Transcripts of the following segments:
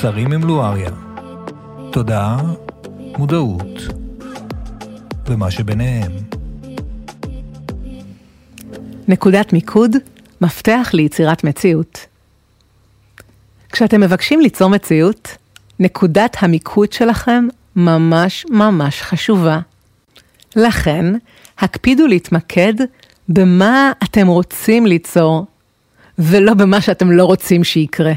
צרים עם לואריה. תודעה, מודעות, ומה שביניהם. נקודת מיקוד, מפתח ליצירת מציאות. כשאתם מבקשים ליצור מציאות, נקודת המיקוד שלכם ממש ממש חשובה. לכן, הקפידו להתמקד במה אתם רוצים ליצור, ולא במה שאתם לא רוצים שיקרה.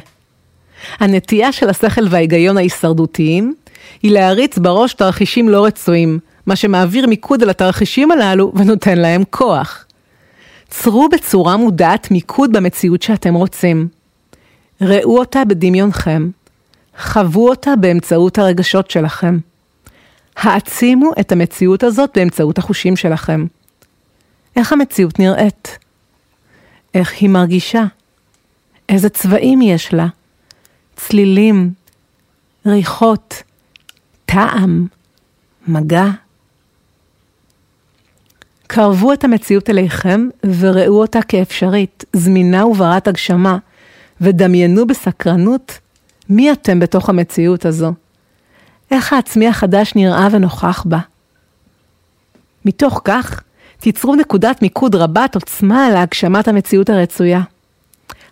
הנטייה של השכל וההיגיון ההישרדותיים היא להריץ בראש תרחישים לא רצויים, מה שמעביר מיקוד על התרחישים הללו ונותן להם כוח. צרו בצורה מודעת מיקוד במציאות שאתם רוצים. ראו אותה בדמיונכם. חוו אותה באמצעות הרגשות שלכם. העצימו את המציאות הזאת באמצעות החושים שלכם. איך המציאות נראית? איך היא מרגישה? איזה צבעים יש לה? צלילים, ריחות, טעם, מגע. קרבו את המציאות אליכם וראו אותה כאפשרית, זמינה וברת הגשמה, ודמיינו בסקרנות מי אתם בתוך המציאות הזו. איך העצמי החדש נראה ונוכח בה. מתוך כך, תיצרו נקודת מיקוד רבת עוצמה להגשמת המציאות הרצויה.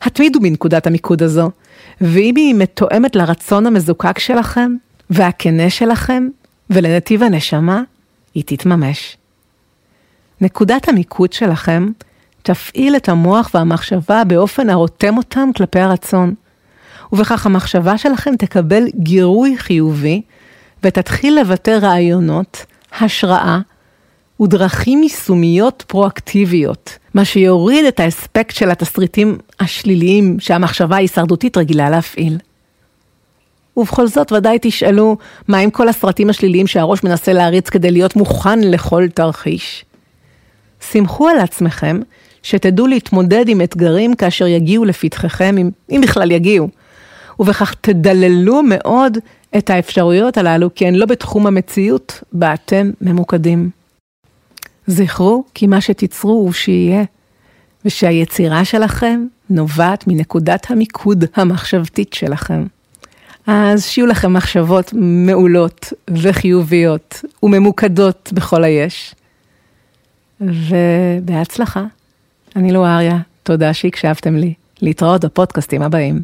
התמידו בנקודת המיקוד הזו, ואם היא מתואמת לרצון המזוקק שלכם, והכנה שלכם, ולנתיב הנשמה, היא תתממש. נקודת המיקוד שלכם תפעיל את המוח והמחשבה באופן הרותם אותם כלפי הרצון, ובכך המחשבה שלכם תקבל גירוי חיובי, ותתחיל לבטא רעיונות, השראה, ודרכים יישומיות פרואקטיביות, מה שיוריד את האספקט של התסריטים השליליים שהמחשבה ההישרדותית רגילה להפעיל. ובכל זאת ודאי תשאלו, מה עם כל הסרטים השליליים שהראש מנסה להריץ כדי להיות מוכן לכל תרחיש? סמכו על עצמכם שתדעו להתמודד עם אתגרים כאשר יגיעו לפתחכם, אם, אם בכלל יגיעו, ובכך תדללו מאוד את האפשרויות הללו, כי הן לא בתחום המציאות בה אתם ממוקדים. זכרו כי מה שתיצרו הוא שיהיה, ושהיצירה שלכם נובעת מנקודת המיקוד המחשבתית שלכם. אז שיהיו לכם מחשבות מעולות וחיוביות וממוקדות בכל היש. ובהצלחה. אני לואריה, תודה שהקשבתם לי. להתראות בפודקאסטים הבאים.